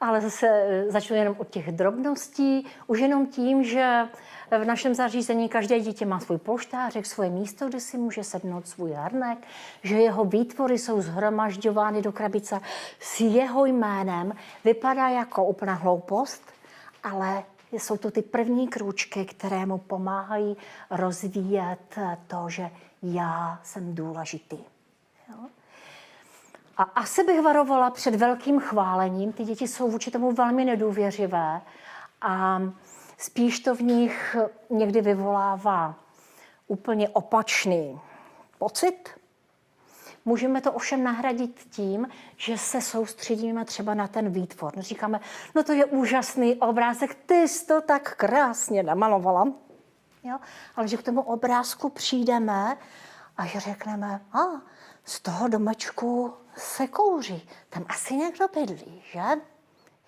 Ale zase eh, začnu jenom od těch drobností, už jenom tím, že v našem zařízení každé dítě má svůj polštářek, svoje místo, kde si může sednout svůj hrnek, že jeho výtvory jsou zhromažďovány do krabice s jeho jménem. Vypadá jako úplná hloupost, ale jsou to ty první krůčky, které mu pomáhají rozvíjet to, že já jsem důležitý. Jo? A asi bych varovala před velkým chválením. Ty děti jsou vůči tomu velmi nedůvěřivé a spíš to v nich někdy vyvolává úplně opačný pocit. Můžeme to ovšem nahradit tím, že se soustředíme třeba na ten výtvor. Říkáme, no to je úžasný obrázek, ty jsi to tak krásně namalovala. Jo? Ale že k tomu obrázku přijdeme a že řekneme, a z toho domečku se kouří, tam asi někdo bydlí, že?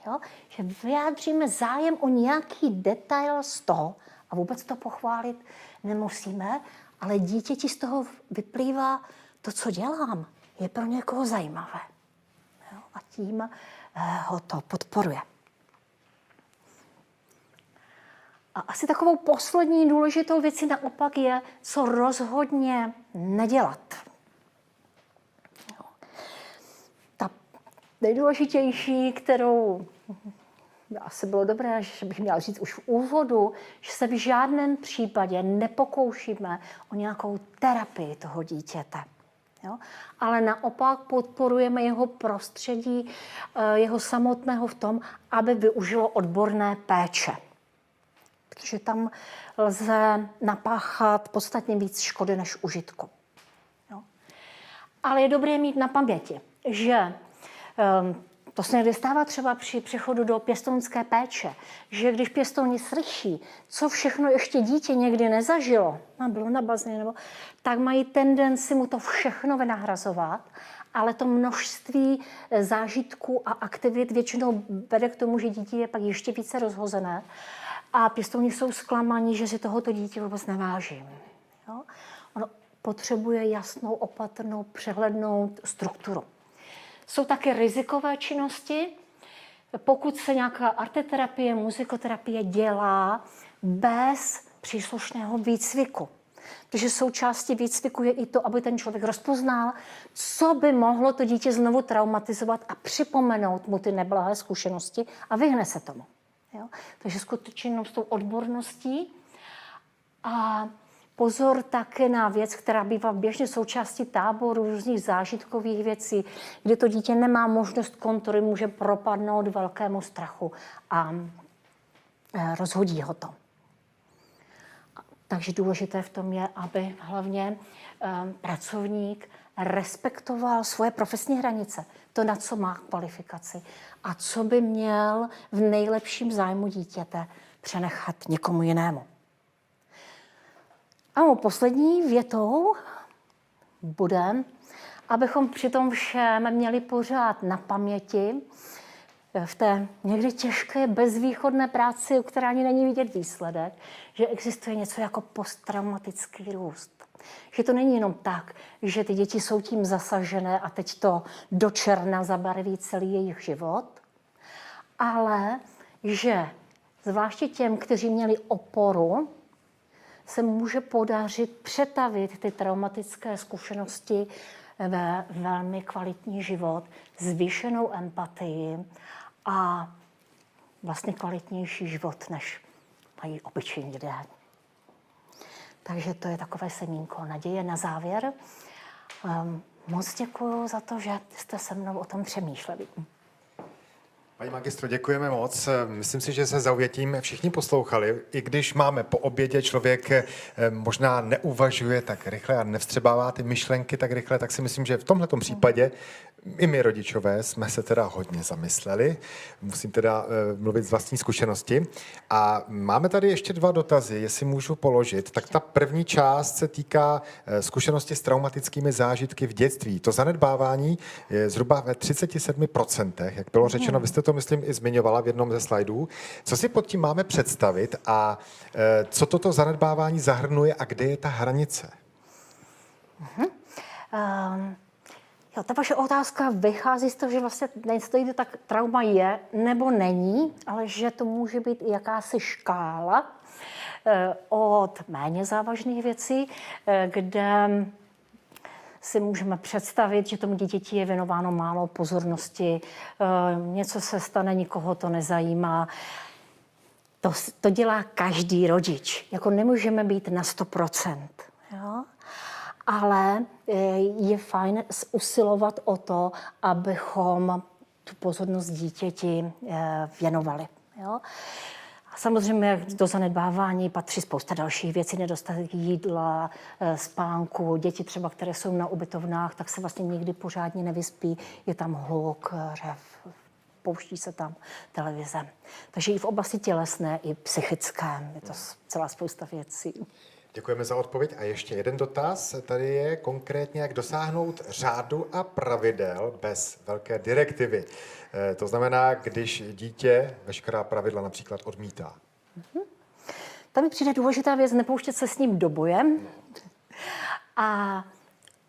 Jo? Že vyjádříme zájem o nějaký detail z toho A vůbec to pochválit nemusíme, ale dítěti z toho vyplývá, to, co dělám, je pro někoho zajímavé. Jo? A tím eh, ho to podporuje. A asi takovou poslední důležitou věcí naopak je, co rozhodně nedělat. Ta nejdůležitější, kterou asi bylo dobré, že bych měla říct už v úvodu, že se v žádném případě nepokoušíme o nějakou terapii toho dítěte. Jo? Ale naopak podporujeme jeho prostředí, eh, jeho samotného v tom, aby využilo odborné péče. Protože tam lze napáchat podstatně víc škody než užitku. Jo? Ale je dobré mít na paměti, že um, to se někdy stává třeba při přechodu do pěstounské péče, že když pěstouni slyší, co všechno ještě dítě někdy nezažilo, a bylo na bazéně, nebo, tak mají tendenci mu to všechno vynahrazovat, ale to množství eh, zážitků a aktivit většinou vede k tomu, že dítě je pak ještě více rozhozené a pěstouni jsou zklamaní, že si tohoto dítě vůbec nevážím. Jo? Ono potřebuje jasnou, opatrnou, přehlednou strukturu. Jsou také rizikové činnosti. Pokud se nějaká arteterapie, muzikoterapie dělá bez příslušného výcviku. Protože součástí výcviku je i to, aby ten člověk rozpoznal, co by mohlo to dítě znovu traumatizovat a připomenout mu ty neblahé zkušenosti a vyhne se tomu. Jo? Takže skutečně s tou odborností a pozor také na věc, která bývá běžně součástí táboru, různých zážitkových věcí, kde to dítě nemá možnost kontroly, může propadnout velkému strachu a e, rozhodí ho to. Takže důležité v tom je, aby hlavně e, pracovník respektoval svoje profesní hranice, to, na co má kvalifikaci a co by měl v nejlepším zájmu dítěte přenechat někomu jinému. A poslední větou bude, abychom při tom všem měli pořád na paměti v té někdy těžké bezvýchodné práci, u které ani není vidět výsledek, že existuje něco jako posttraumatický růst. Že to není jenom tak, že ty děti jsou tím zasažené a teď to do černa zabarví celý jejich život, ale že zvláště těm, kteří měli oporu, se může podařit přetavit ty traumatické zkušenosti ve velmi kvalitní život, zvýšenou empatii a vlastně kvalitnější život, než mají obyčejní lidé. Takže to je takové semínko naděje na závěr. Um, moc děkuji za to, že jste se mnou o tom přemýšleli. Paní magistro, děkujeme moc. Myslím si, že se zaujetím všichni poslouchali. I když máme po obědě, člověk eh, možná neuvažuje tak rychle a nevstřebává ty myšlenky tak rychle, tak si myslím, že v tomhle případě i my rodičové jsme se teda hodně zamysleli, musím teda uh, mluvit z vlastní zkušenosti. A máme tady ještě dva dotazy, jestli můžu položit. Tak ta první část se týká uh, zkušenosti s traumatickými zážitky v dětství. To zanedbávání je zhruba ve 37%, jak bylo řečeno, vy jste to, myslím, i zmiňovala v jednom ze slajdů. Co si pod tím máme představit a uh, co toto zanedbávání zahrnuje a kde je ta hranice? Uh-huh. Um... Jo, ta vaše otázka vychází z toho, že vlastně nestojí tak trauma je nebo není, ale že to může být i jakási škála eh, od méně závažných věcí, eh, kde si můžeme představit, že tomu dítěti je věnováno málo pozornosti, eh, něco se stane, nikoho to nezajímá. To, to dělá každý rodič. Jako nemůžeme být na 100%. Jo? Ale eh, je fajn usilovat o to, abychom tu pozornost dítěti eh, věnovali. Jo? Samozřejmě do zanedbávání patří spousta dalších věcí, nedostatek jídla, eh, spánku. Děti třeba, které jsou na ubytovnách, tak se vlastně nikdy pořádně nevyspí. Je tam hluk, řev, pouští se tam televize. Takže i v oblasti tělesné, i psychické je to celá spousta věcí. Děkujeme za odpověď. A ještě jeden dotaz. Tady je konkrétně, jak dosáhnout řádu a pravidel bez velké direktivy. Eh, to znamená, když dítě veškerá pravidla například odmítá. Mm-hmm. tam mi přijde důležitá věc, nepouštět se s ním do boje. A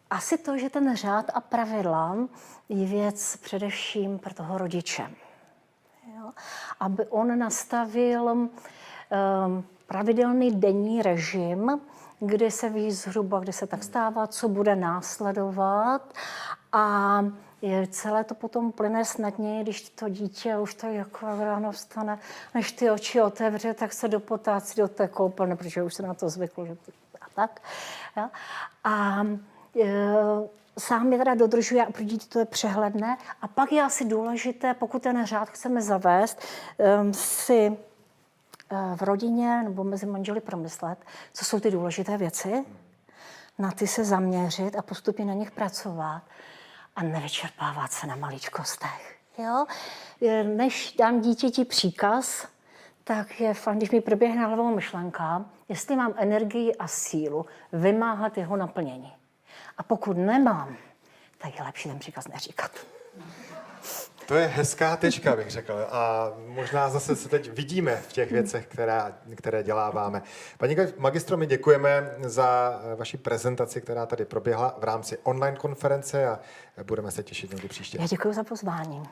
asi to, že ten řád a pravidla je věc především pro toho rodiče. Jo? Aby on nastavil um, pravidelný denní režim, kdy se ví zhruba, kdy se tak stává, co bude následovat a celé to potom plyne snadněji, když to dítě už to jako ráno vstane, než ty oči otevře, tak se dopotácí do té koupelny, protože už se na to zvyklo, že a tak. Ja? A e, sám je teda dodržuje a pro dítě to je přehledné. A pak je asi důležité, pokud ten řád chceme zavést, um, si v rodině nebo mezi manželi promyslet, co jsou ty důležité věci, na ty se zaměřit a postupně na nich pracovat a nevyčerpávat se na maličkostech. Jo? Než dám dítěti příkaz, tak je fajn, když mi proběhne hlavou myšlenka, jestli mám energii a sílu vymáhat jeho naplnění. A pokud nemám, tak je lepší ten příkaz neříkat. To je hezká tečka, bych řekl. A možná zase se teď vidíme v těch věcech, která, které děláváme. Paní magistro, my děkujeme za vaši prezentaci, která tady proběhla v rámci online konference a budeme se těšit někdy příště. Já děkuji za pozvání. Tak